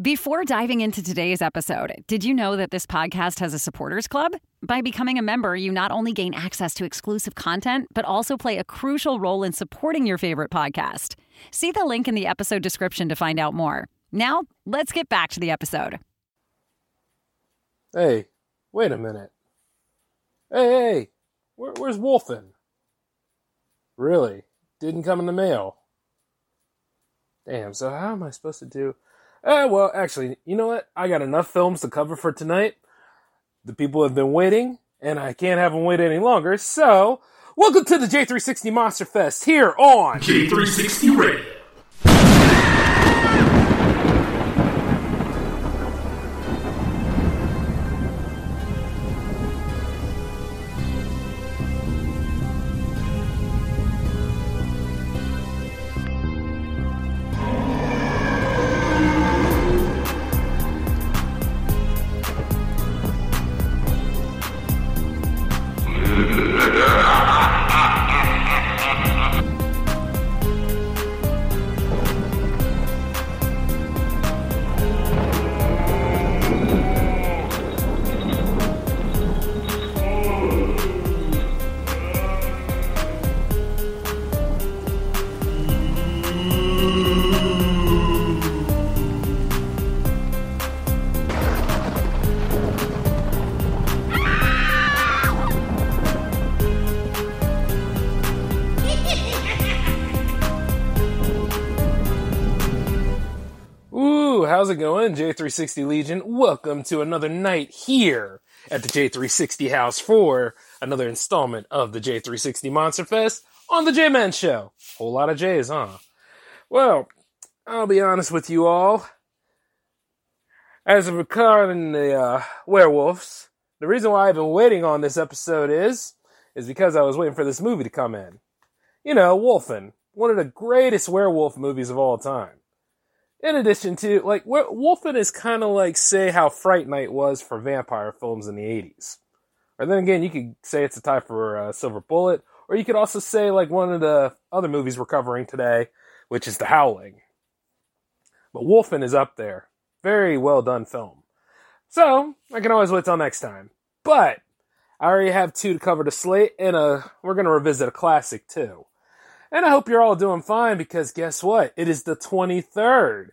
Before diving into today's episode, did you know that this podcast has a supporters club? By becoming a member, you not only gain access to exclusive content, but also play a crucial role in supporting your favorite podcast. See the link in the episode description to find out more. Now, let's get back to the episode. Hey, wait a minute. Hey, hey, where, where's Wolfen? Really? Didn't come in the mail. Damn, so how am I supposed to do? Uh, well, actually, you know what? I got enough films to cover for tonight. The people have been waiting, and I can't have them wait any longer. So, welcome to the J360 Monster Fest here on J360 Radio. Going, J360 Legion? Welcome to another night here at the J360 house for another installment of the J360 Monster Fest on the J-Man Show. Whole lot of J's, huh? Well, I'll be honest with you all. As regarding the uh, werewolves, the reason why I've been waiting on this episode is, is because I was waiting for this movie to come in. You know, Wolfen, one of the greatest werewolf movies of all time in addition to like Wolfen is kind of like say how Fright Night was for vampire films in the 80s. Or then again, you could say it's a tie for uh, Silver Bullet, or you could also say like one of the other movies we're covering today, which is The Howling. But Wolfen is up there. Very well done film. So, I can always wait till next time. But I already have two to cover the slate, and uh, we're to revisit a classic too. And I hope you're all doing fine because guess what? It is the 23rd.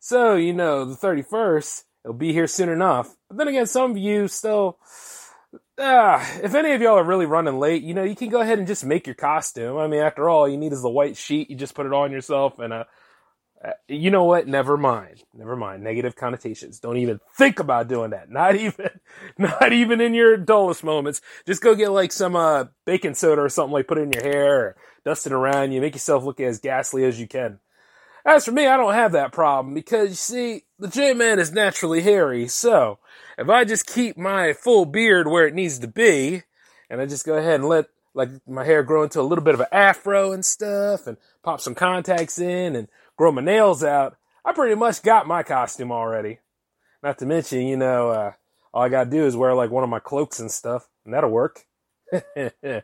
So, you know, the 31st, it'll be here soon enough. But then again, some of you still, ah, if any of y'all are really running late, you know, you can go ahead and just make your costume. I mean, after all, you need is the white sheet. You just put it on yourself and, uh, you know what? Never mind. Never mind. Negative connotations. Don't even think about doing that. Not even, not even in your dullest moments. Just go get like some, uh, baking soda or something like put it in your hair or dust it around you. Make yourself look as ghastly as you can. As for me, I don't have that problem because you see, the J-Man is naturally hairy. So if I just keep my full beard where it needs to be and I just go ahead and let like my hair grow into a little bit of an afro and stuff and pop some contacts in and grow my nails out, I pretty much got my costume already. Not to mention, you know, uh, all I gotta do is wear like one of my cloaks and stuff, and that'll work. I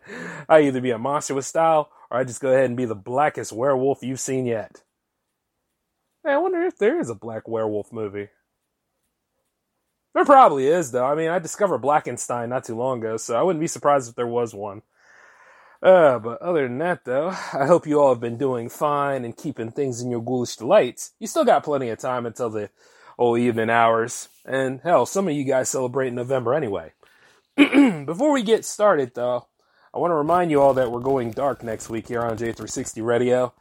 either be a monster with style, or I just go ahead and be the blackest werewolf you've seen yet. I wonder if there is a black werewolf movie. There probably is, though. I mean, I discovered Blackenstein not too long ago, so I wouldn't be surprised if there was one. Uh, but other than that, though, I hope you all have been doing fine and keeping things in your ghoulish delights. You still got plenty of time until the old evening hours. And hell, some of you guys celebrate in November anyway. Before we get started, though, I want to remind you all that we're going dark next week here on J360 Radio.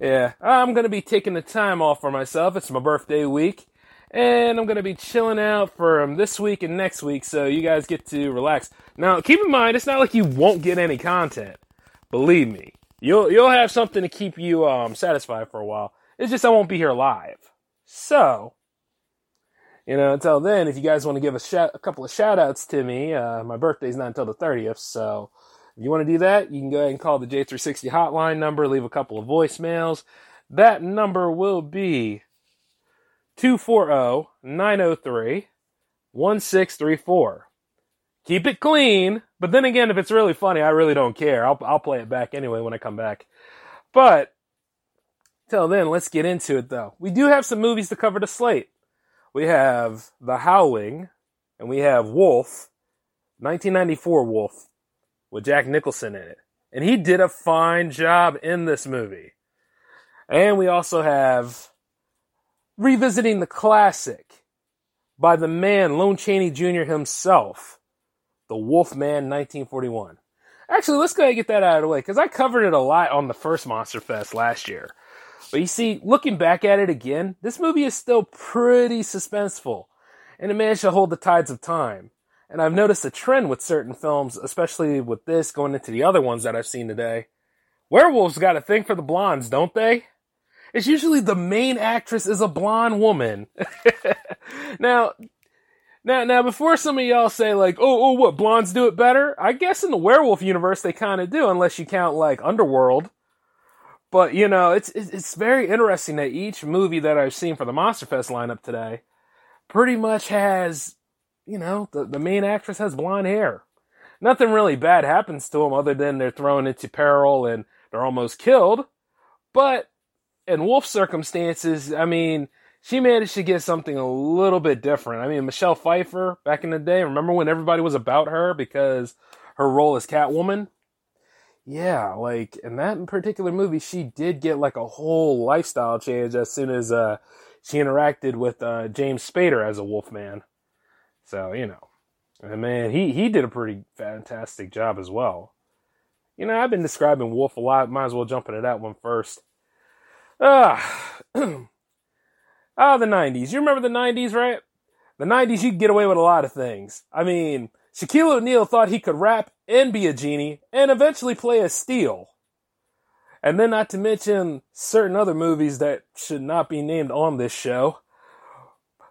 Yeah, I'm going to be taking the time off for myself. It's my birthday week. And I'm going to be chilling out for um, this week and next week, so you guys get to relax. Now, keep in mind, it's not like you won't get any content. Believe me, you'll you'll have something to keep you um, satisfied for a while. It's just I won't be here live. So, you know, until then, if you guys want to give a shout, a couple of shout outs to me, uh, my birthday's not until the 30th, so if you want to do that, you can go ahead and call the J360 hotline number, leave a couple of voicemails. That number will be 240-903-1634. Keep it clean, but then again, if it's really funny, I really don't care. I'll, I'll play it back anyway when I come back. But, till then, let's get into it though. We do have some movies to cover the slate. we have The Howling, and we have Wolf, 1994 Wolf, with Jack Nicholson in it. And he did a fine job in this movie. And we also have Revisiting the Classic by the man Lon Chaney Jr. himself, The Wolfman 1941. Actually, let's go ahead and get that out of the way because I covered it a lot on the first Monster Fest last year. But you see, looking back at it again, this movie is still pretty suspenseful and it managed to hold the tides of time. And I've noticed a trend with certain films, especially with this going into the other ones that I've seen today. Werewolves got a thing for the blondes, don't they? It's usually the main actress is a blonde woman. now, now, now, before some of y'all say like, oh, oh, what, blondes do it better? I guess in the werewolf universe they kind of do, unless you count like Underworld. But, you know, it's, it's very interesting that each movie that I've seen for the Monster Fest lineup today pretty much has, you know, the, the main actress has blonde hair. Nothing really bad happens to them other than they're thrown into peril and they're almost killed. But in Wolf circumstances, I mean, she managed to get something a little bit different. I mean, Michelle Pfeiffer back in the day, remember when everybody was about her because her role as Catwoman? Yeah, like in that particular movie, she did get like a whole lifestyle change as soon as uh, she interacted with uh, James Spader as a Wolfman. So you know, and man, he he did a pretty fantastic job as well. You know, I've been describing Wolf a lot. Might as well jump into that one first. Ah, ah, the '90s. You remember the '90s, right? The '90s, you could get away with a lot of things. I mean, Shaquille O'Neal thought he could rap and be a genie, and eventually play a steel. And then, not to mention certain other movies that should not be named on this show.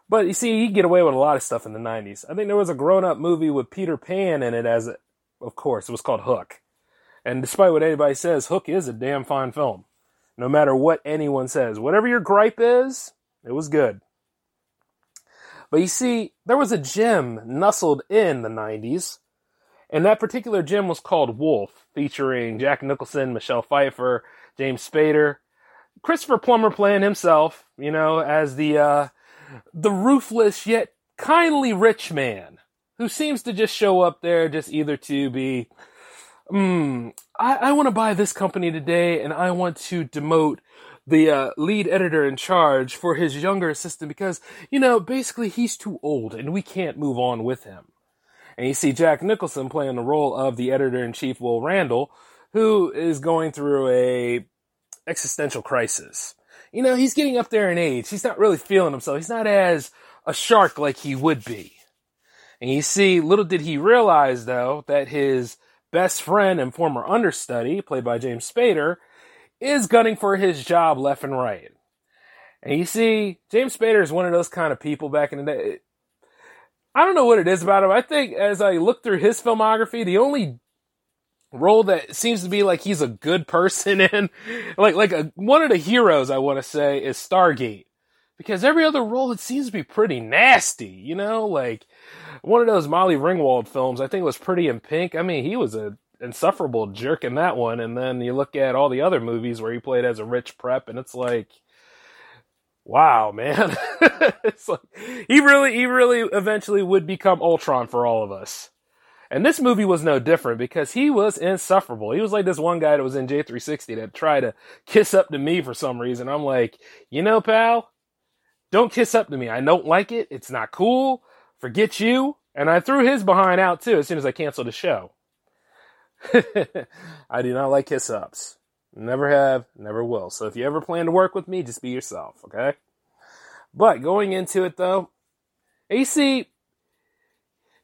But you see, he get away with a lot of stuff in the 90s. I think there was a grown up movie with Peter Pan in it, as of course, it was called Hook. And despite what anybody says, Hook is a damn fine film. No matter what anyone says. Whatever your gripe is, it was good. But you see, there was a gem nestled in the 90s and that particular gym was called Wolf, featuring Jack Nicholson, Michelle Pfeiffer, James Spader, Christopher Plummer playing himself, you know, as the uh, the ruthless yet kindly rich man who seems to just show up there just either to be, hmm, I, I want to buy this company today, and I want to demote the uh, lead editor in charge for his younger assistant because you know basically he's too old and we can't move on with him. And you see Jack Nicholson playing the role of the editor in chief, Will Randall, who is going through a existential crisis. You know, he's getting up there in age. He's not really feeling himself. He's not as a shark like he would be. And you see, little did he realize though, that his best friend and former understudy, played by James Spader, is gunning for his job left and right. And you see, James Spader is one of those kind of people back in the day. I don't know what it is about him. I think as I look through his filmography, the only role that seems to be like he's a good person in, like like a, one of the heroes I want to say is Stargate, because every other role it seems to be pretty nasty. You know, like one of those Molly Ringwald films. I think was Pretty in Pink. I mean, he was a insufferable jerk in that one, and then you look at all the other movies where he played as a rich prep, and it's like wow, man. it's like, he really, he really eventually would become Ultron for all of us. And this movie was no different because he was insufferable. He was like this one guy that was in J360 that tried to kiss up to me for some reason. I'm like, you know, pal, don't kiss up to me. I don't like it. It's not cool. Forget you. And I threw his behind out too as soon as I canceled the show. I do not like kiss ups. Never have, never will. So if you ever plan to work with me, just be yourself, okay? But going into it though, AC,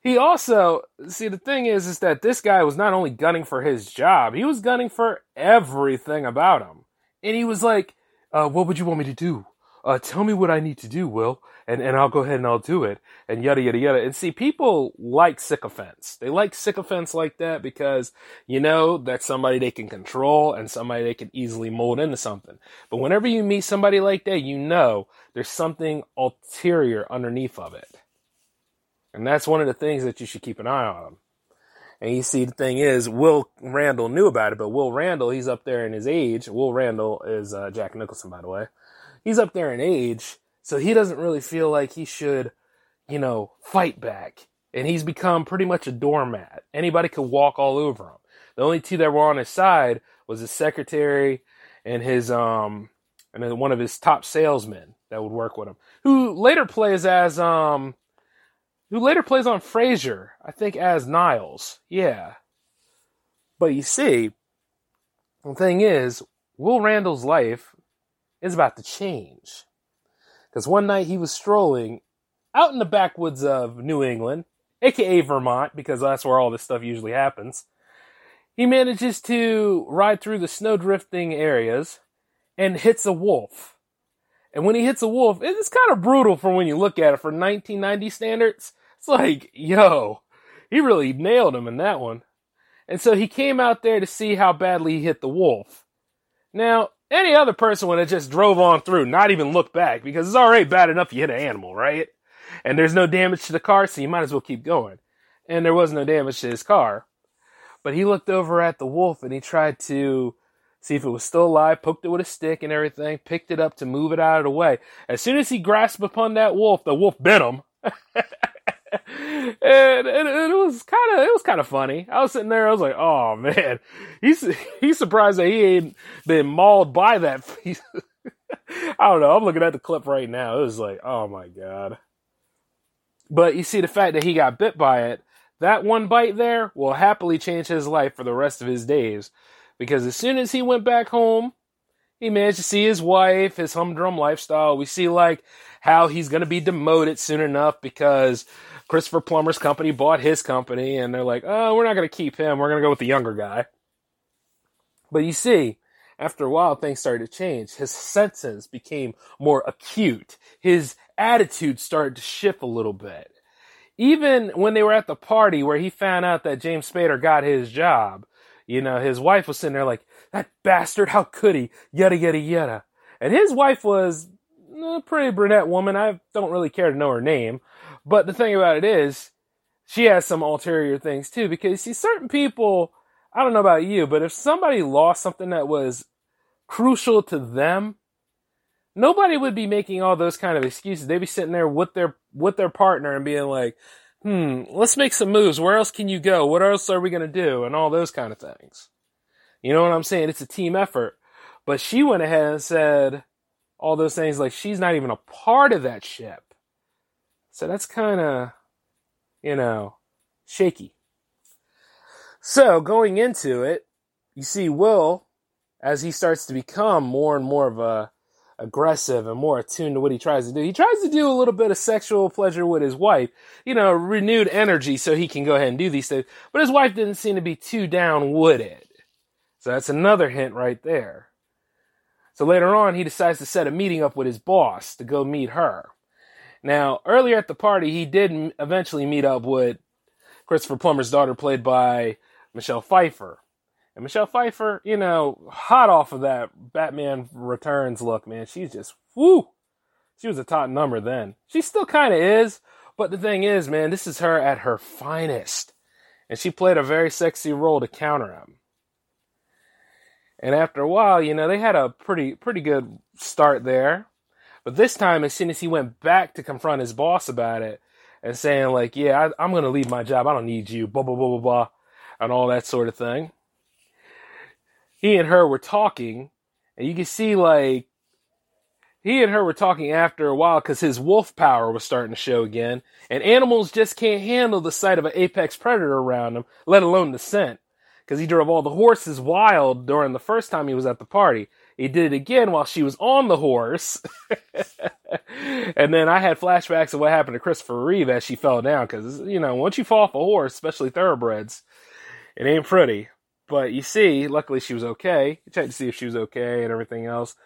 he also, see, the thing is, is that this guy was not only gunning for his job, he was gunning for everything about him. And he was like, uh, what would you want me to do? Uh, tell me what I need to do, Will and, and I'll go ahead and I'll do it, and yada yada yada. And see, people like sycophants. They like sycophants like that because you know that's somebody they can control and somebody they can easily mold into something. But whenever you meet somebody like that, you know there's something ulterior underneath of it, and that's one of the things that you should keep an eye on. And you see, the thing is, Will Randall knew about it, but Will Randall, he's up there in his age. Will Randall is uh, Jack Nicholson, by the way. He's up there in age So he doesn't really feel like he should, you know, fight back. And he's become pretty much a doormat. Anybody could walk all over him. The only two that were on his side was his secretary and his um and then one of his top salesmen that would work with him, who later plays as um who later plays on Frasier, I think as Niles. Yeah. But you see, the thing is, Will Randall's life is about to change. Because one night he was strolling out in the backwoods of New England, aka Vermont, because that's where all this stuff usually happens. He manages to ride through the snow drifting areas and hits a wolf. And when he hits a wolf, it's kind of brutal for when you look at it for 1990 standards. It's like, yo, he really nailed him in that one. And so he came out there to see how badly he hit the wolf. Now, any other person would have just drove on through, not even looked back, because it's already bad enough you hit an animal, right? And there's no damage to the car, so you might as well keep going. And there was no damage to his car. But he looked over at the wolf and he tried to see if it was still alive, poked it with a stick and everything, picked it up to move it out of the way. As soon as he grasped upon that wolf, the wolf bit him. and, and, it was kind of it was kind of funny. I was sitting there, I was like, "Oh man, he's he's surprised that he ain't been mauled by that." I don't know. I'm looking at the clip right now. It was like, "Oh my god!" But you see, the fact that he got bit by it, that one bite there will happily change his life for the rest of his days, because as soon as he went back home, he managed to see his wife, his humdrum lifestyle. We see like how he's going to be demoted soon enough because Christopher Plummer's company bought his company, and they're like, oh, we're not going to keep him. We're going to go with the younger guy. But you see, after a while, things started to change. His senses became more acute. His attitude started to shift a little bit. Even when they were at the party where he found out that James Spader got his job, you know, his wife was sitting there like, that bastard, how could he? Yada, yada, yada. And his wife was mm, a pretty brunette woman. I don't really care to know her name. But the thing about it is, she has some ulterior things too, because see, certain people, I don't know about you, but if somebody lost something that was crucial to them, nobody would be making all those kind of excuses. They'd be sitting there with their, with their partner and being like, hmm, let's make some moves. Where else can you go? What else are we going to do? And all those kind of things. You know what I'm saying? It's a team effort. But she went ahead and said all those things like she's not even a part of that ship. So that's kind of, you know, shaky. So going into it, you see Will, as he starts to become more and more of a aggressive and more attuned to what he tries to do. He tries to do a little bit of sexual pleasure with his wife, you know, renewed energy so he can go ahead and do these things. But his wife didn't seem to be too down with it. So that's another hint right there. So later on, he decides to set a meeting up with his boss to go meet her. Now, earlier at the party, he did eventually meet up with Christopher Plummer's daughter, played by Michelle Pfeiffer. And Michelle Pfeiffer, you know, hot off of that Batman Returns look, man, she's just, whoo! She was a top number then. She still kind of is, but the thing is, man, this is her at her finest. And she played a very sexy role to counter him. And after a while, you know, they had a pretty, pretty good start there. But this time, as soon as he went back to confront his boss about it and saying like, "Yeah, I, am going to leave my job. I don't need you," blah blah blah blah blah, and all that sort of thing. He and her were talking, and you can see like he and her were talking after a while because his wolf power was starting to show again, and animals just can't handle the sight of an apex predator around them, let alone the scent. Because he drove all the horses wild during the first time he was at the party. He did it again while she was on the horse. and then I had flashbacks of what happened to Christopher Reeve as she fell down. Because, you know, once you fall off a horse, especially thoroughbreds, it ain't pretty. But you see, luckily she was okay. You checked to see if she was okay and everything else.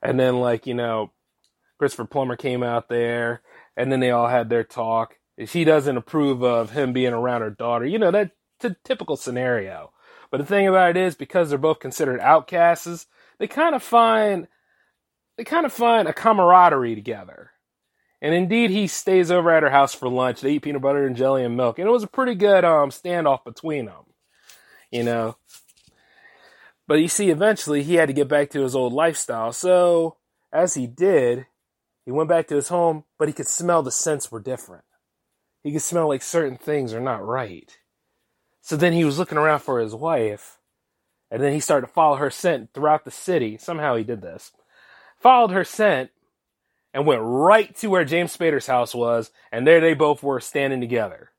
And then, like, you know, Christopher Plummer came out there, and then they all had their talk. She doesn't approve of him being around her daughter. You know, that t- typical scenario. But the thing about it is, because they're both considered outcasts, they kind of find they kind of find a camaraderie together. And indeed, he stays over at her house for lunch. They eat peanut butter and jelly and milk, and it was a pretty good um, standoff between them, you know. But you see, eventually he had to get back to his old lifestyle. So as he did, He went back to his home, but he could smell the scents were different. He could smell like certain things are not right. So then he was looking around for his wife, and then he started to follow her scent throughout the city. Somehow he did this. Followed her scent and went right to where James Spader's house was, and there they both were standing together.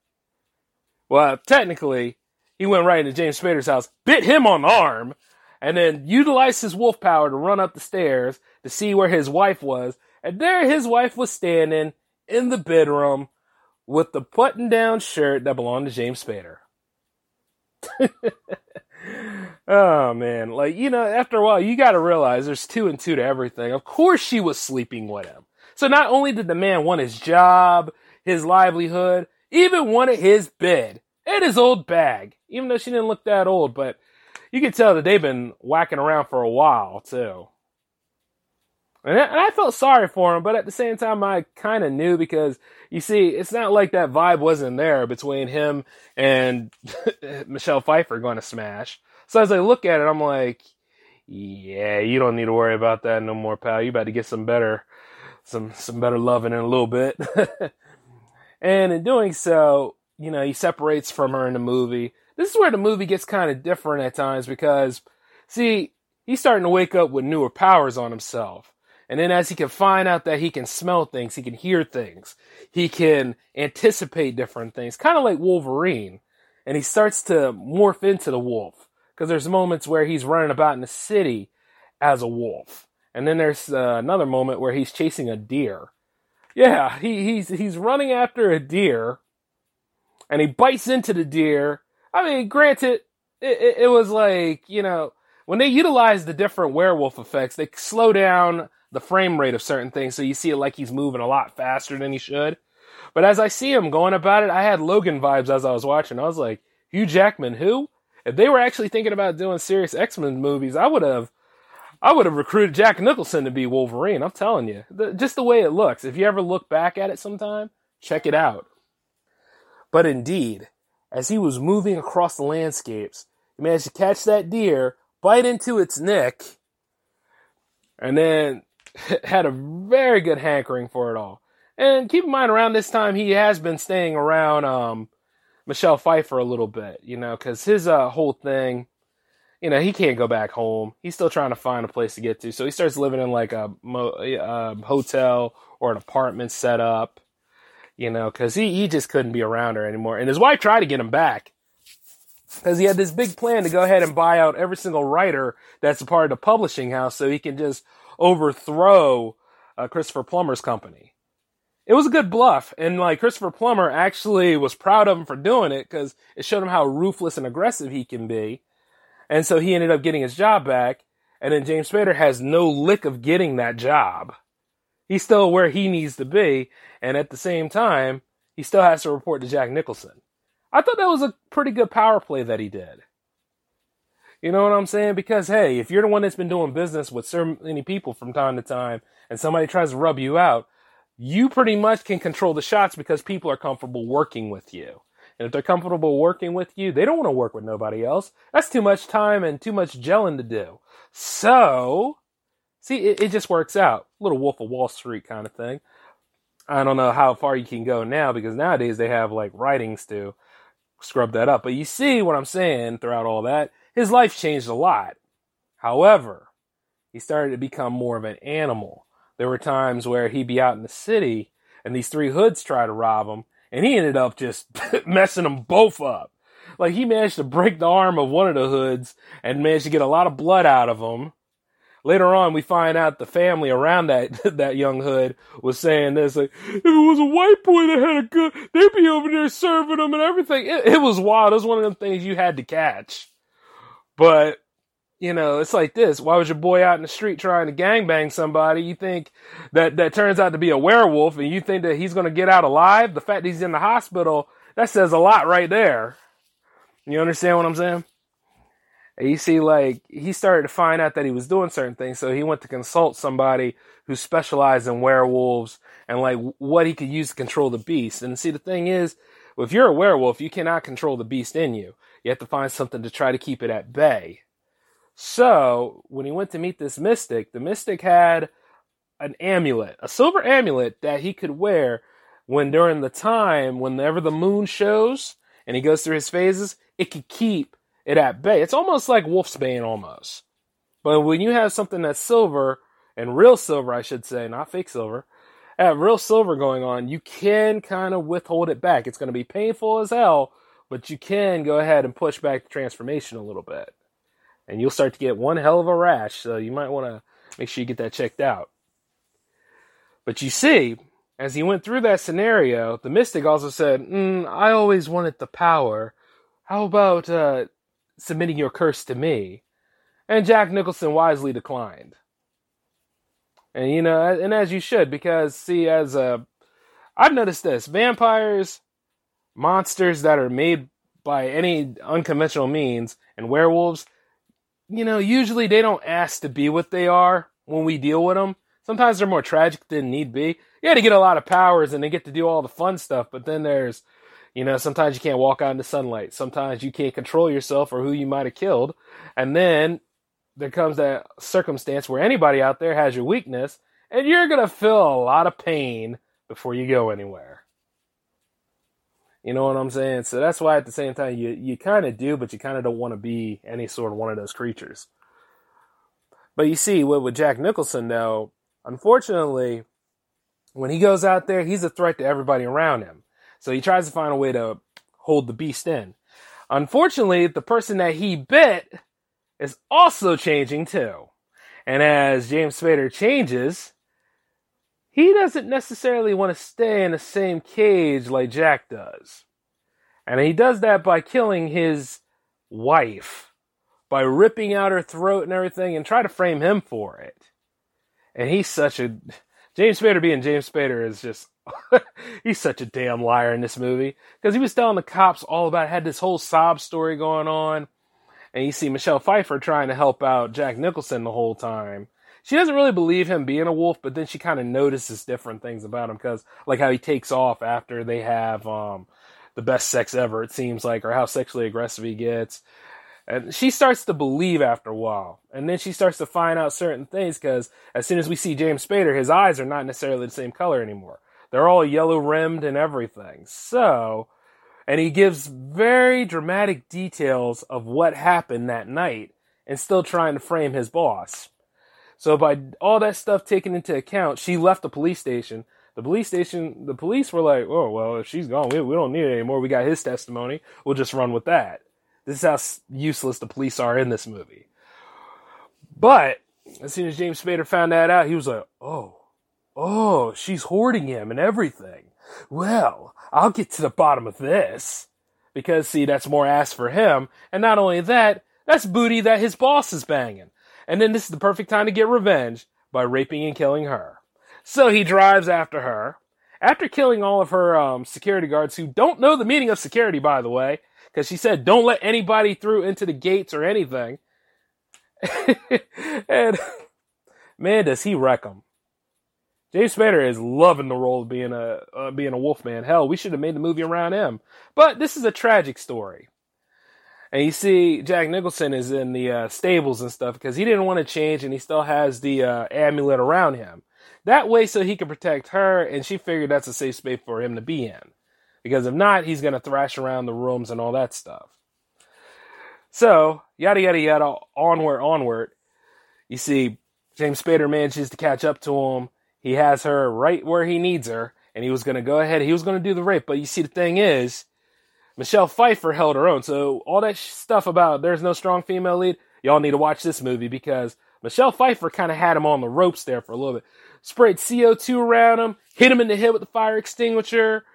Well, technically, he went right into James Spader's house, bit him on the arm, and then utilized his wolf power to run up the stairs to see where his wife was. And there his wife was standing in the bedroom with the button down shirt that belonged to James Spader. oh man, like you know, after a while, you got to realize there's two and two to everything. Of course, she was sleeping with him. So not only did the man want his job, his livelihood, even wanted his bed and his old bag. Even though she didn't look that old, but you could tell that they've been whacking around for a while too. And I, felt sorry for him, but at the same time, I kind of knew because you see, it's not like that vibe wasn't there between him and Michelle Pfeiffer going to smash. So as I look at it, I'm like, yeah, you don't need to worry about that no more, pal. You about to get some better, some some better loving in a little bit. and in doing so, you know, he separates from her in the movie. This is where the movie gets kind of different at times because, see, he's starting to wake up with newer powers on himself. And then as he can find out that he can smell things, he can hear things, he can anticipate different things, kind of like Wolverine. And he starts to morph into the wolf because there's moments where he's running about in the city as a wolf. And then there's uh, another moment where he's chasing a deer. Yeah, he, he's, he's running after a deer and he bites into the deer. I mean, granted, it, it, it was like, you know, when they utilize the different werewolf effects, they slow down the frame rate of certain things, so you see it like he's moving a lot faster than he should. But as I see him going about it, I had Logan vibes as I was watching. I was like, Hugh Jackman, who? If they were actually thinking about doing serious X Men movies, I would have, I would have recruited Jack Nicholson to be Wolverine. I'm telling you, the, just the way it looks. If you ever look back at it sometime, check it out. But indeed, as he was moving across the landscapes, he managed to catch that deer, bite into its neck, and then had a very good hankering for it all. And keep in mind, around this time, he has been staying around um, Michelle Pfeiffer a little bit, you know, because his uh, whole thing, you know, he can't go back home. He's still trying to find a place to get to. So he starts living in like a mo- uh, hotel or an apartment set up, you know, because he, he just couldn't be around her anymore. And his wife tried to get him back because he had this big plan to go ahead and buy out every single writer that's a part of the publishing house so he can just overthrow uh, Christopher Plummer's company. It was a good bluff, and like Christopher Plummer actually was proud of him for doing it because it showed him how ruthless and aggressive he can be. And so he ended up getting his job back, and then James Spader has no lick of getting that job. He's still where he needs to be, and at the same time, he still has to report to Jack Nicholson. I thought that was a pretty good power play that he did. You know what I'm saying? Because hey, if you're the one that's been doing business with so many people from time to time and somebody tries to rub you out, you pretty much can control the shots because people are comfortable working with you. And if they're comfortable working with you, they don't want to work with nobody else. That's too much time and too much gelling to do. So, see, it, it just works out. Little Wolf of Wall Street kind of thing. I don't know how far you can go now because nowadays they have like writings to scrub that up. But you see what I'm saying throughout all that his life changed a lot. However, he started to become more of an animal. There were times where he'd be out in the city and these three hoods try to rob him and he ended up just messing them both up. Like he managed to break the arm of one of the hoods and managed to get a lot of blood out of him. Later on, we find out the family around that that young hood was saying this: like, if it was a white boy that had a gun, they'd be over there serving them and everything. It, it was wild. It was one of them things you had to catch. But you know, it's like this. Why was your boy out in the street trying to gangbang somebody? You think that that turns out to be a werewolf and you think that he's going to get out alive? The fact that he's in the hospital, that says a lot right there. You understand what I'm saying? And you see, like, he started to find out that he was doing certain things. So he went to consult somebody who specialized in werewolves and like what he could use to control the beast. And see, the thing is, if you're a werewolf, you cannot control the beast in you. You have to find something to try to keep it at bay. So when he went to meet this mystic, the mystic had an amulet, a silver amulet that he could wear when during the time, whenever the moon shows and he goes through his phases, it could keep it at bay. It's almost like Wolfsbane almost. But when you have something that's silver and real silver, I should say, not fake silver, have real silver going on, you can kind of withhold it back. It's going to be painful as hell, but you can go ahead and push back the transformation a little bit. And you'll start to get one hell of a rash, so you might want to make sure you get that checked out. But you see, as he went through that scenario, the mystic also said, mm, I always wanted the power. How about uh, submitting your curse to me? And Jack Nicholson wisely declined. And you know, and as you should, because see, as a, I've noticed this: vampires, monsters that are made by any unconventional means, and werewolves, you know, usually they don't ask to be what they are when we deal with them. Sometimes they're more tragic than need be. Yeah, they get a lot of powers and they get to do all the fun stuff, but then there's, you know, sometimes you can't walk out into sunlight. Sometimes you can't control yourself or who you might have killed. And then there comes that circumstance where anybody out there has your weakness and you're going to feel a lot of pain before you go anywhere. You know what I'm saying? So that's why at the same time you, you kind of do, but you kind of don't want to be any sort of one of those creatures. But you see, with, with Jack Nicholson though, unfortunately, when he goes out there, he's a threat to everybody around him. So he tries to find a way to hold the beast in. Unfortunately, the person that he bit is also changing too. And as James Spader changes, he doesn't necessarily want to stay in the same cage like Jack does. And he does that by killing his wife, by ripping out her throat and everything, and try to frame him for it. And he's such a. James Spader being James Spader is just. he's such a damn liar in this movie. Because he was telling the cops all about, had this whole sob story going on and you see Michelle Pfeiffer trying to help out Jack Nicholson the whole time. She doesn't really believe him being a wolf, but then she kind of notices different things about him because, like how he takes off after they have um, the best sex ever, it seems like, or how sexually aggressive he gets. And she starts to believe after a while. And then she starts to find out certain things because as soon as we see James Spader, his eyes are not necessarily the same color anymore. They're all yellow rimmed and everything. So and he gives very dramatic details of what happened that night and still trying to frame his boss. So by all that stuff taken into account, she left the police station. The police station, the police were like, "Oh well, if she's gone, we, we don't need it anymore. We got his testimony. We'll just run with that." This is how useless the police are in this movie. But as soon as James Spader found that out, he was like, "Oh, oh, she's hoarding him and everything." Well, I'll get to the bottom of this. Because, see, that's more ass for him. And not only that, that's booty that his boss is banging. And then this is the perfect time to get revenge by raping and killing her. So he drives after her. After killing all of her um, security guards who don't know the meaning of security, by the way, because she said, don't let anybody through into the gates or anything. and man, does he wreck them. James Spader is loving the role of being a uh, being a Wolfman. Hell, we should have made the movie around him. But this is a tragic story. And you see, Jack Nicholson is in the uh, stables and stuff because he didn't want to change, and he still has the uh, amulet around him. That way, so he can protect her, and she figured that's a safe space for him to be in. Because if not, he's gonna thrash around the rooms and all that stuff. So yada yada yada, onward, onward. You see, James Spader manages to catch up to him he has her right where he needs her, and he was to go ahead. He was to do the rape, but you see, the thing is, Michelle Pfeiffer held her own. So all that stuff about there's no strong female lead, y'all need to watch this movie because Michelle Pfeiffer kind of had him on the ropes there for a little bit. Sprayed CO2 around him, hit him in the head with the fire extinguisher,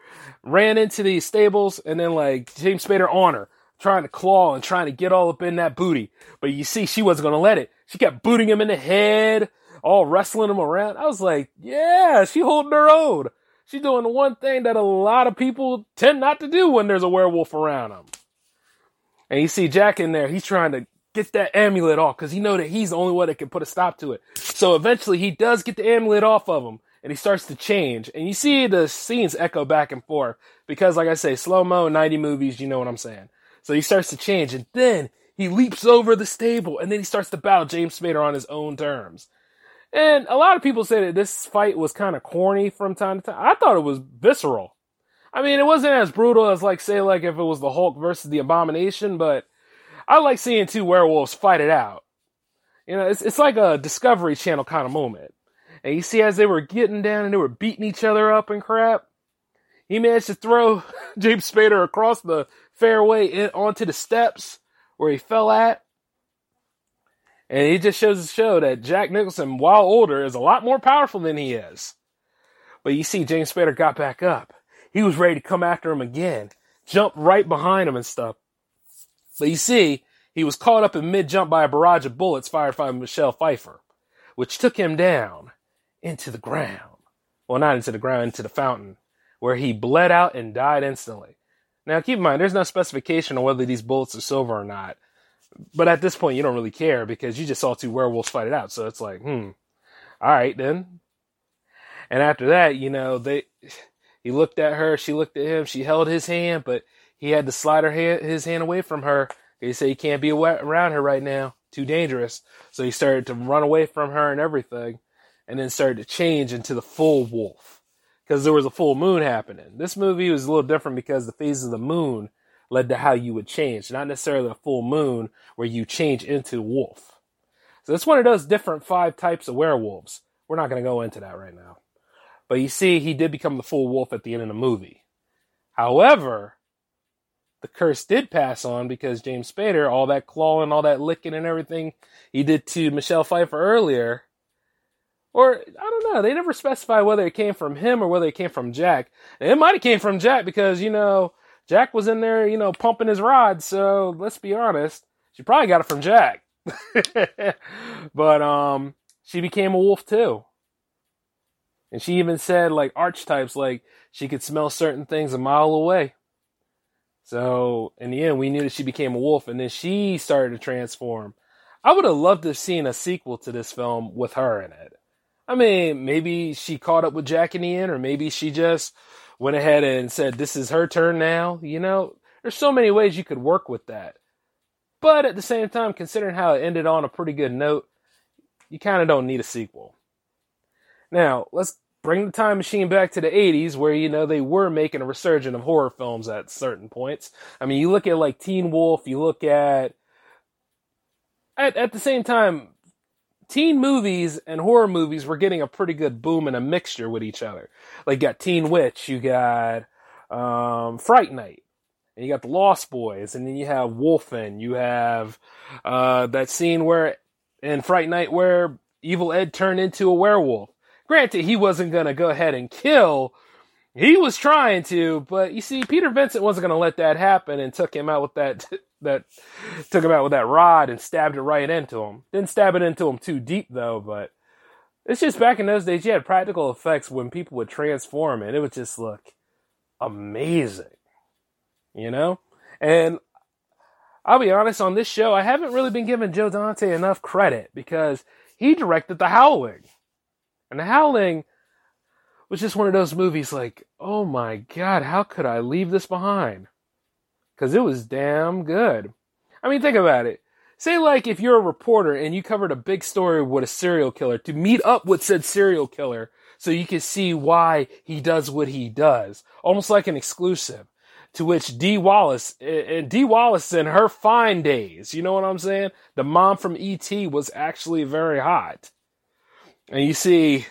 ran into the stables, and then like James Spader on her, trying to claw and trying to get all up in that booty. But you see, she wasn't to let it. She kept booting him in the head, all wrestling him around. I was like, yeah, she holding her own. She's doing the one thing that a lot of people tend not to do when there's a werewolf around them. And you see Jack in there, he's trying to get that amulet off because he know that he's the only one that can put a stop to it. So eventually he does get the amulet off of him and he starts to change. And you see the scenes echo back and forth because like I say, slow mo 90 movies, you know what I'm saying. So he starts to change and then he leaps over the stable and then he starts to battle James Spader on his own terms. And a lot of people say that this fight was kind of corny from time to time. I thought it was visceral. I mean, it wasn't as brutal as like say like if it was the Hulk versus the Abomination, but I like seeing two werewolves fight it out. You know, it's it's like a Discovery Channel kind of moment. And you see as they were getting down and they were beating each other up and crap, he managed to throw James Spader across the fairway in, onto the steps where he fell at. And he just shows to show that Jack Nicholson, while older, is a lot more powerful than he is. But you see, James Spader got back up. He was ready to come after him again, jump right behind him and stuff. But you see, he was caught up in mid jump by a barrage of bullets fired by Michelle Pfeiffer, which took him down into the ground. Well, not into the ground, into the fountain, where he bled out and died instantly. Now, keep in mind, there's no specification on whether these bullets are silver or not. But at this point, you don't really care because you just saw two werewolves fight it out. So it's like, hmm, all right then. And after that, you know, they, he looked at her, she looked at him, she held his hand, but he had to slide her hand, his hand away from her. He said he can't be around her right now, too dangerous. So he started to run away from her and everything, and then started to change into the full wolf because there was a full moon happening. This movie was a little different because the phases of the moon led to how you would change, not necessarily a full moon where you change into wolf. So it's one of those different five types of werewolves. We're not going to go into that right now. But you see, he did become the full wolf at the end of the movie. However, the curse did pass on because James Spader, all that clawing, all that licking and everything he did to Michelle Pfeiffer earlier, or I don't know, they never specify whether it came from him or whether it came from Jack. it might have came from Jack because, you know, Jack was in there, you know, pumping his rod. So let's be honest, she probably got it from Jack. but um, she became a wolf too. And she even said like archetypes, like she could smell certain things a mile away. So in the end, we knew that she became a wolf, and then she started to transform. I would have loved to have seen a sequel to this film with her in it. I mean, maybe she caught up with Jack in the end, or maybe she just went ahead and said, This is her turn now. You know, there's so many ways you could work with that. But at the same time, considering how it ended on a pretty good note, you kind of don't need a sequel. Now, let's bring the time machine back to the 80s where, you know, they were making a resurgence of horror films at certain points. I mean, you look at like Teen Wolf, you look at, at, at the same time, teen movies and horror movies were getting a pretty good boom and a mixture with each other. Like you got Teen Witch, you got um, Fright Night, and you got the Lost Boys, and then you have Wolfen, you have uh, that scene where in Fright Night where Evil Ed turned into a werewolf. Granted, he wasn't gonna go ahead and kill. He was trying to, but you see, Peter Vincent wasn't gonna let that happen and took him out with that that took him out with that rod and stabbed it right into him. Didn't stab it into him too deep though, but it's just back in those days you had practical effects when people would transform and it would just look amazing. You know? And I'll be honest on this show, I haven't really been giving Joe Dante enough credit because he directed The Howling. And The Howling was just one of those movies like, oh my god, how could I leave this behind? Because it was damn good. I mean, think about it. Say, like, if you're a reporter and you covered a big story with a serial killer to meet up with said serial killer so you can see why he does what he does, almost like an exclusive. To which Dee Wallace, and Dee Wallace in her fine days, you know what I'm saying? The mom from E.T. was actually very hot. And you see,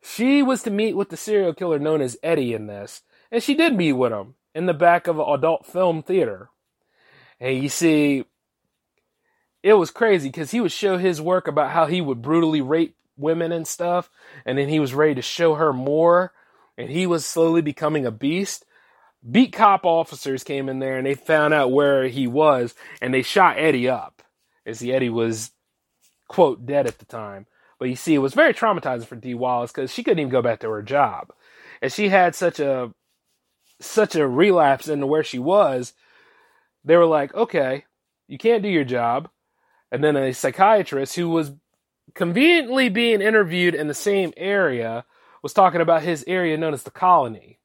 she was to meet with the serial killer known as Eddie in this. And she did meet with him in the back of an adult film theater. And you see, it was crazy because he would show his work about how he would brutally rape women and stuff. And then he was ready to show her more. And he was slowly becoming a beast. Beat cop officers came in there and they found out where he was and they shot Eddie up. And see, Eddie was, quote, dead at the time. But you see, it was very traumatizing for Dee Wallace because she couldn't even go back to her job. And she had such a such a relapse into where she was, they were like, okay, you can't do your job. And then a psychiatrist who was conveniently being interviewed in the same area was talking about his area known as the colony.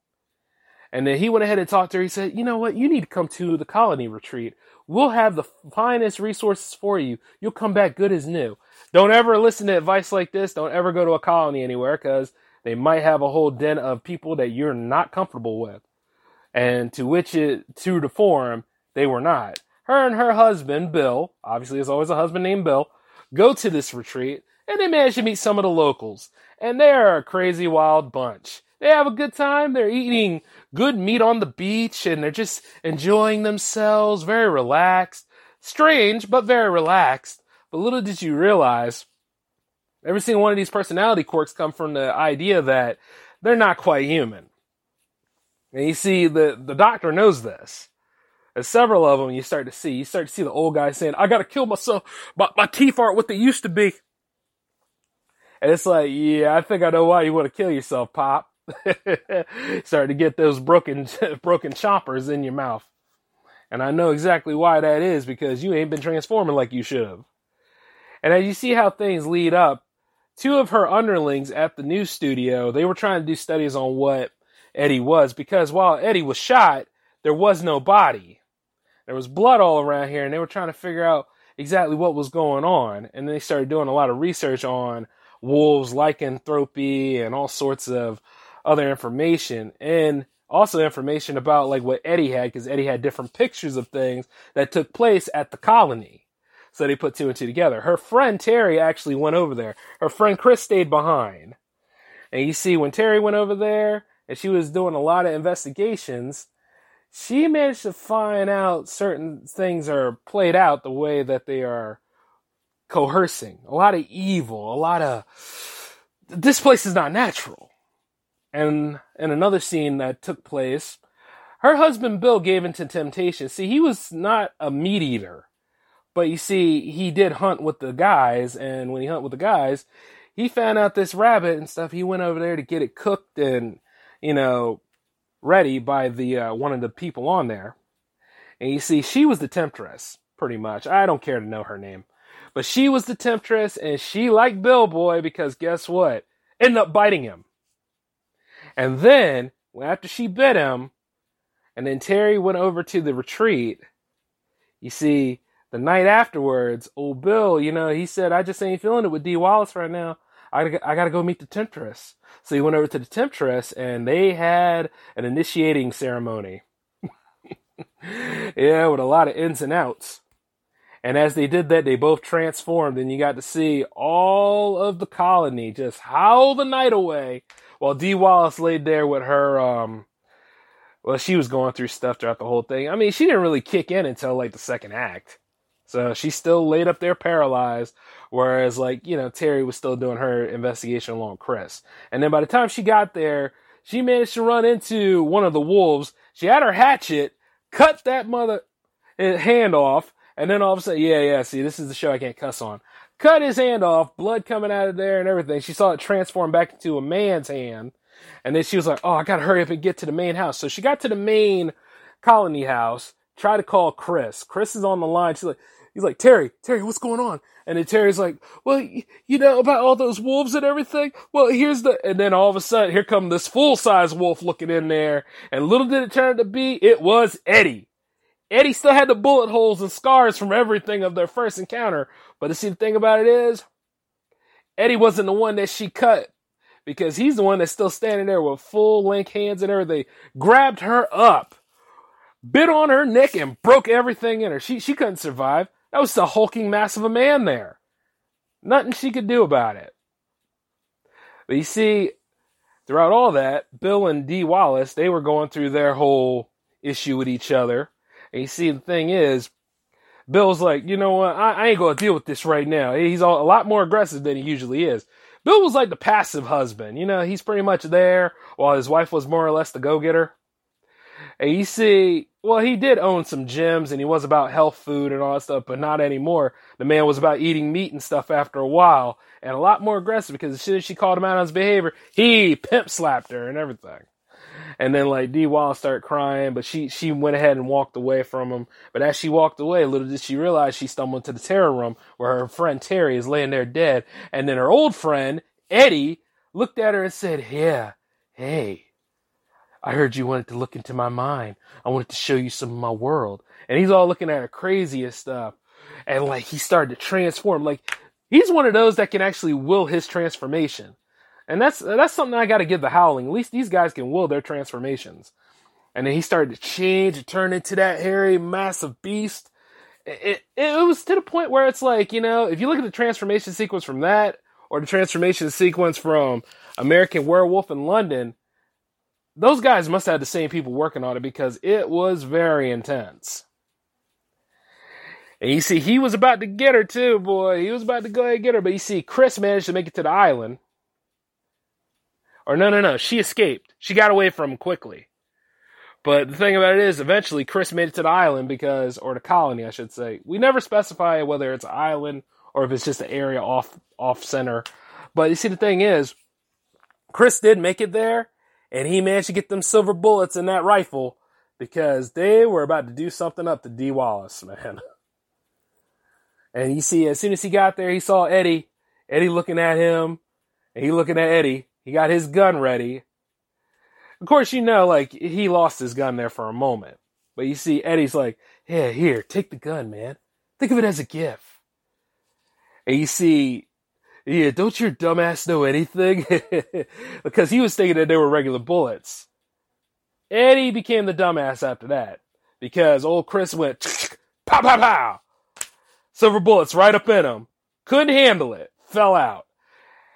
And then he went ahead and talked to her. He said, You know what? You need to come to the colony retreat. We'll have the finest resources for you. You'll come back good as new. Don't ever listen to advice like this. Don't ever go to a colony anywhere because they might have a whole den of people that you're not comfortable with. And to which it, to the form, they were not. Her and her husband, Bill, obviously there's always a husband named Bill, go to this retreat and they manage to meet some of the locals. And they're a crazy wild bunch. They have a good time. They're eating good meat on the beach and they're just enjoying themselves, very relaxed. Strange, but very relaxed. But little did you realize, every single one of these personality quirks come from the idea that they're not quite human. And you see, the, the doctor knows this. There's several of them you start to see. You start to see the old guy saying, I gotta kill myself. My, my teeth aren't what they used to be. And it's like, yeah, I think I know why you want to kill yourself, Pop. Start to get those broken, broken choppers in your mouth. And I know exactly why that is because you ain't been transforming like you should have. And as you see how things lead up, two of her underlings at the news studio, they were trying to do studies on what Eddie was because while Eddie was shot, there was no body. There was blood all around here and they were trying to figure out exactly what was going on. And they started doing a lot of research on wolves, lycanthropy, and all sorts of other information. And also information about like what Eddie had because Eddie had different pictures of things that took place at the colony. So they put two and two together. Her friend Terry actually went over there. Her friend Chris stayed behind. And you see, when Terry went over there and she was doing a lot of investigations, she managed to find out certain things are played out the way that they are coercing. A lot of evil, a lot of. This place is not natural. And in another scene that took place, her husband Bill gave into temptation. See, he was not a meat eater, but you see, he did hunt with the guys, and when he hunt with the guys, he found out this rabbit and stuff. He went over there to get it cooked and, you know, ready by the uh, one of the people on there. And you see, she was the temptress, pretty much. I don't care to know her name, but she was the temptress, and she liked Bill Boy because guess what? Ended up biting him. And then, after she bit him, and then Terry went over to the retreat, you see, the night afterwards, old Bill, you know, he said, I just ain't feeling it with Dee Wallace right now. I, I gotta go meet the Temptress. So he went over to the Temptress and they had an initiating ceremony. yeah, with a lot of ins and outs. And as they did that, they both transformed and you got to see all of the colony just howl the night away while Dee Wallace laid there with her, um, well, she was going through stuff throughout the whole thing. I mean, she didn't really kick in until like the second act. So she still laid up there paralyzed, whereas like, you know, Terry was still doing her investigation along Chris. And then by the time she got there, she managed to run into one of the wolves. She had her hatchet, cut that mother eh, hand off, and then all of a sudden, yeah, yeah, see, this is the show I can't cuss on cut his hand off, blood coming out of there and everything. She saw it transform back into a man's hand. And then she was like, oh, I gotta hurry up and get to the main house. So she got to the main colony house, Try to call Chris. Chris is on the line. She's like, he's like, Terry, Terry, what's going on? And then Terry's like, well, you know about all those wolves and everything? Well, here's the, and then all of a sudden, here come this full size wolf looking in there. And little did it turn to be, it was Eddie. Eddie still had the bullet holes and scars from everything of their first encounter. But see the thing about it is, Eddie wasn't the one that she cut because he's the one that's still standing there with full length hands and everything. Grabbed her up, bit on her neck, and broke everything in her. She she couldn't survive. That was the hulking mass of a man there. Nothing she could do about it. But you see, throughout all that, Bill and Dee Wallace, they were going through their whole issue with each other. And you see, the thing is, Bill's like, you know what? I, I ain't gonna deal with this right now. He's all, a lot more aggressive than he usually is. Bill was like the passive husband. You know, he's pretty much there while his wife was more or less the go-getter. And you see, well, he did own some gyms and he was about health food and all that stuff, but not anymore. The man was about eating meat and stuff after a while and a lot more aggressive because as soon as she called him out on his behavior, he pimp slapped her and everything. And then like Dee Wallace started crying, but she she went ahead and walked away from him. But as she walked away, little did she realize she stumbled into the terror room where her friend Terry is laying there dead. And then her old friend Eddie looked at her and said, "Yeah, hey." I heard you wanted to look into my mind. I wanted to show you some of my world. And he's all looking at her crazy and stuff. And like he started to transform. Like he's one of those that can actually will his transformation. And that's that's something I got to give the Howling. At least these guys can will their transformations. And then he started to change and turn into that hairy, massive beast. It, it, it was to the point where it's like, you know, if you look at the transformation sequence from that or the transformation sequence from American Werewolf in London, those guys must have had the same people working on it because it was very intense. And you see, he was about to get her too, boy. He was about to go ahead and get her, but you see, Chris managed to make it to the island. Or no, no, no, she escaped. She got away from him quickly. But the thing about it is, eventually, Chris made it to the island because, or the colony, I should say. We never specify whether it's an island or if it's just an area off off center. But you see, the thing is, Chris did make it there, and he managed to get them silver bullets in that rifle because they were about to do something up to Dee Wallace, man. And you see, as soon as he got there, he saw Eddie, Eddie looking at him, and he looking at Eddie. He got his gun ready. Of course, you know, like, he lost his gun there for a moment. But you see, Eddie's like, yeah, here, take the gun, man. Think of it as a gift. And you see, yeah, don't your dumbass know anything? because he was thinking that they were regular bullets. Eddie became the dumbass after that. Because old Chris went, pow, pow, pow silver bullets right up in him. Couldn't handle it. Fell out.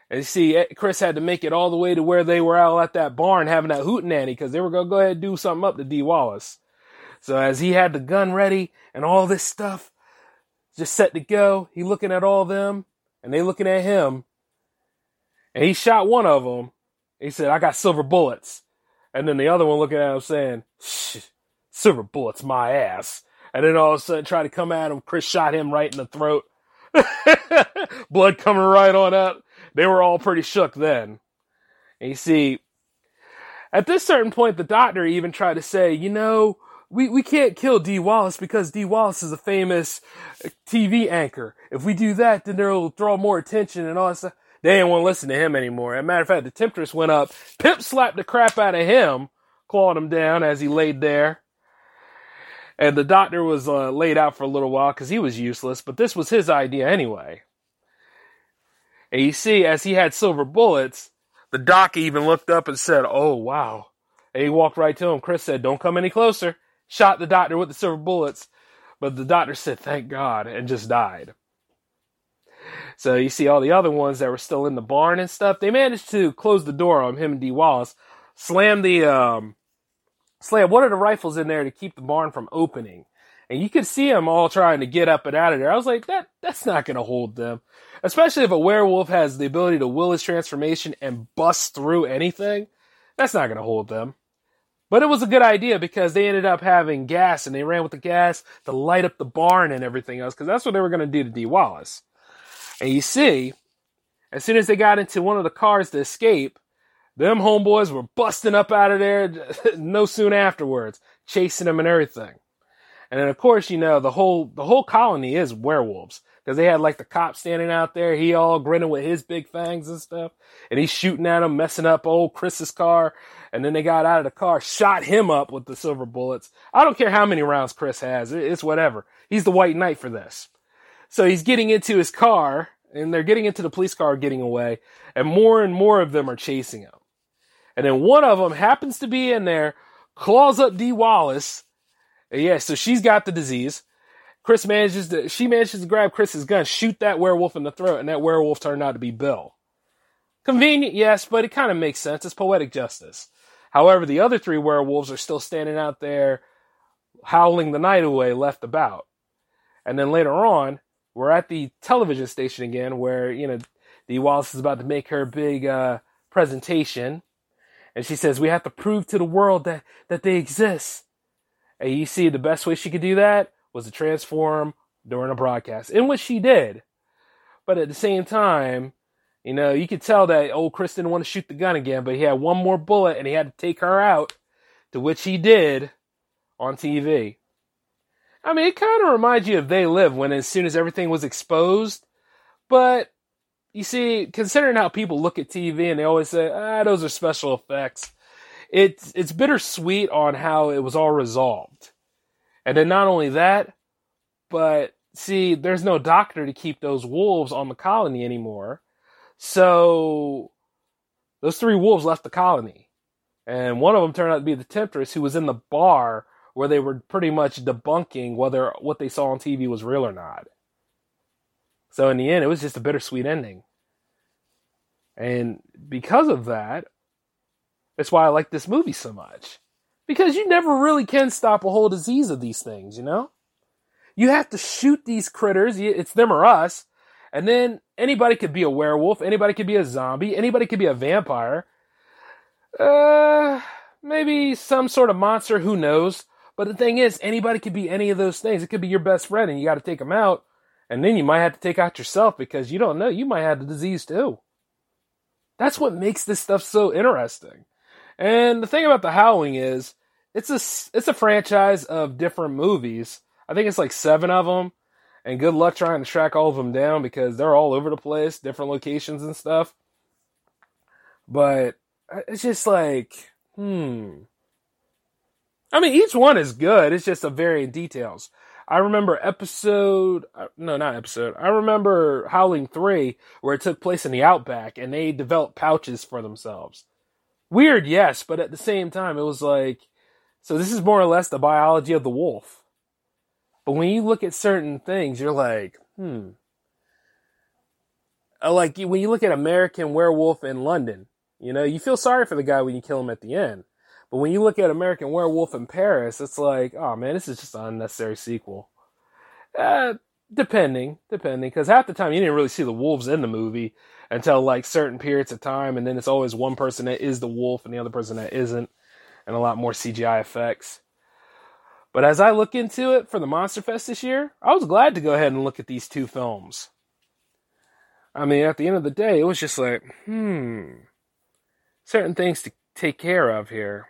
And you see, eh, Chris had to make it all the way to where they were out at that barn having that hootenanny because they were going to go ahead and do something up to Dee Wallace. So as he had the gun ready and all this stuff just set to go, he looking at all them and they looking at him. And he shot one of them. He said, I got silver bullets. And then the other one looking at him saying, silver bullets, my ass. And then all of a sudden try to come at him. Chris shot him right in the throat. Blood coming right on up. They were all pretty shook then. And you see, at this certain point, the doctor even tried to say, you know, we, we can't kill Dee Wallace because Dee Wallace is a famous TV anchor. If we do that, then they'll draw more attention and all that stuff. They didn't want to listen to him anymore. As a matter of fact, the Temptress went up, Pip slapped the crap out of him, clawed him down as he laid there. And the doctor was uh, laid out for a little while because he was useless, but this was his idea anyway. And you see, as he had silver bullets, the doc even looked up and said, Oh, wow. And he walked right to him. Chris said, Don't come any closer. Shot the doctor with the silver bullets. But the doctor said, Thank God, and just died. So you see all the other ones that were still in the barn and stuff, they managed to close the door on him and Dee Wallace, slam the um, slam one of the rifles in there to keep the barn from opening. And you could see them all trying to get up and out of there. I was like, that that's not gonna hold them. Especially if a werewolf has the ability to will his transformation and bust through anything. That's not gonna hold them. But it was a good idea because they ended up having gas and they ran with the gas to light up the barn and everything else because that's what they were going to do to Dee Wallace. And you see, as soon as they got into one of the cars to escape, them homeboys were busting up out of there no soon afterwards, chasing them and everything. And then of course, you know, the whole the whole colony is werewolves. Because they had like the cop standing out there, he all grinning with his big fangs and stuff. And he's shooting at them, messing up old Chris's car. And then they got out of the car, shot him up with the silver bullets. I don't care how many rounds Chris has. It's whatever. He's the white knight for this. So he's getting into his car and they're getting into the police car getting away. And more and more of them are chasing him. And then one of them happens to be in there, claws up Dee Wallace. And yeah, so she's got the disease. Chris manages to, she manages to grab Chris's gun, shoot that werewolf in the throat, and that werewolf turned out to be Bill. Convenient, yes, but it kind of makes sense. It's poetic justice. However, the other three werewolves are still standing out there, howling the night away, left about. And then later on, we're at the television station again, where you know the Wallace is about to make her big uh, presentation, and she says, we have to prove to the world that, that they exist. And you see, the best way she could do that was to transform during a broadcast, in which she did. But at the same time, you know, you could tell that old Chris didn't want to shoot the gun again, but he had one more bullet and he had to take her out, to which he did on TV. I mean, it kind of reminds you of They Live when as soon as everything was exposed, but you see, considering how people look at TV and they always say, ah, those are special effects, it's, it's bittersweet on how it was all resolved. And then not only that, but see, there's no doctor to keep those wolves on the colony anymore. So those three wolves left the colony. And one of them turned out to be the Temptress, who was in the bar where they were pretty much debunking whether what they saw on TV was real or not. So in the end, it was just a bittersweet ending. And because of that, that's why I like this movie so much. Because you never really can stop a whole disease of these things, you know? You have to shoot these critters, it's them or us, and then anybody could be a werewolf, anybody could be a zombie, anybody could be a vampire. Uh, maybe some sort of monster, who knows? But the thing is, anybody could be any of those things. It could be your best friend, and you got to take them out. And then you might have to take out yourself because you don't know. You might have the disease too. That's what makes this stuff so interesting. And the thing about the Howling is, it's a it's a franchise of different movies. I think it's like seven of them, and good luck trying to track all of them down because they're all over the place, different locations and stuff. But it's just like, hmm. I mean, each one is good. It's just a varying details. I remember episode, uh, no, not episode. I remember Howling 3, where it took place in the Outback, and they developed pouches for themselves. Weird, yes, but at the same time, it was like, so this is more or less the biology of the wolf. But when you look at certain things, you're like, hmm. Uh, like when you look at American Werewolf in London, you know, you feel sorry for the guy when you kill him at the end. But when you look at American Werewolf in Paris, it's like, oh man, this is just an unnecessary sequel. Uh, depending, depending, because half the time you didn't really see the wolves in the movie until like certain periods of time, and then it's always one person that is the wolf and the other person that isn't, and a lot more CGI effects. But as I look into it for the Monster Fest this year, I was glad to go ahead and look at these two films. I mean, at the end of the day, it was just like, hmm, certain things to take care of here.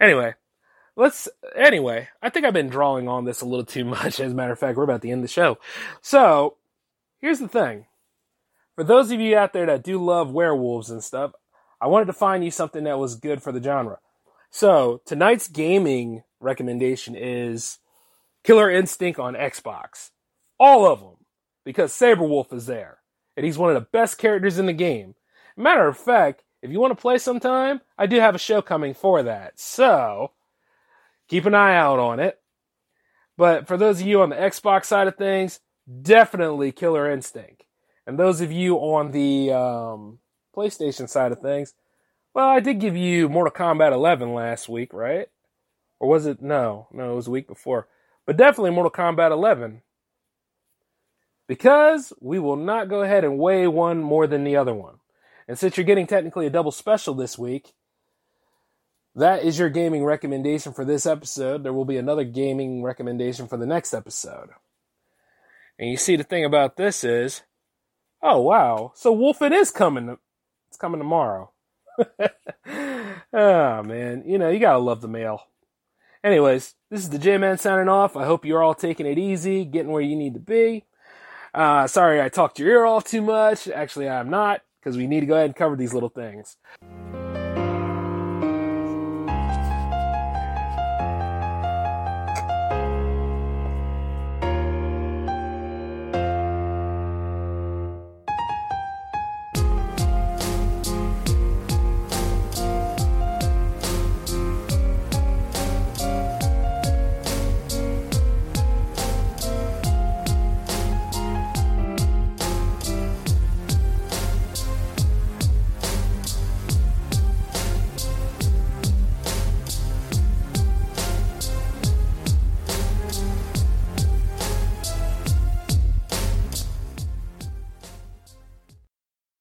Anyway, let's. Anyway, I think I've been drawing on this a little too much. As a matter of fact, we're about to end the show. So, here's the thing. For those of you out there that do love werewolves and stuff, I wanted to find you something that was good for the genre. So, tonight's gaming recommendation is Killer Instinct on Xbox. All of them. Because Sabrewulf is there. And he's one of the best characters in the game. Matter of fact, if you want to play sometime, I do have a show coming for that. So keep an eye out on it. But for those of you on the Xbox side of things, definitely Killer Instinct. And those of you on the um, PlayStation side of things, well, I did give you Mortal Kombat 11 last week, right? Or was it? No, no, it was a week before. But definitely Mortal Kombat 11. Because we will not go ahead and weigh one more than the other one. And since you're getting technically a double special this week, that is your gaming recommendation for this episode. There will be another gaming recommendation for the next episode. And you see, the thing about this is, oh wow, so Wolfen is coming. It's coming tomorrow. Oh man, you know you gotta love the mail. Anyways, this is the J Man signing off. I hope you're all taking it easy, getting where you need to be. Uh, sorry I talked your ear off too much. Actually, I'm not because we need to go ahead and cover these little things.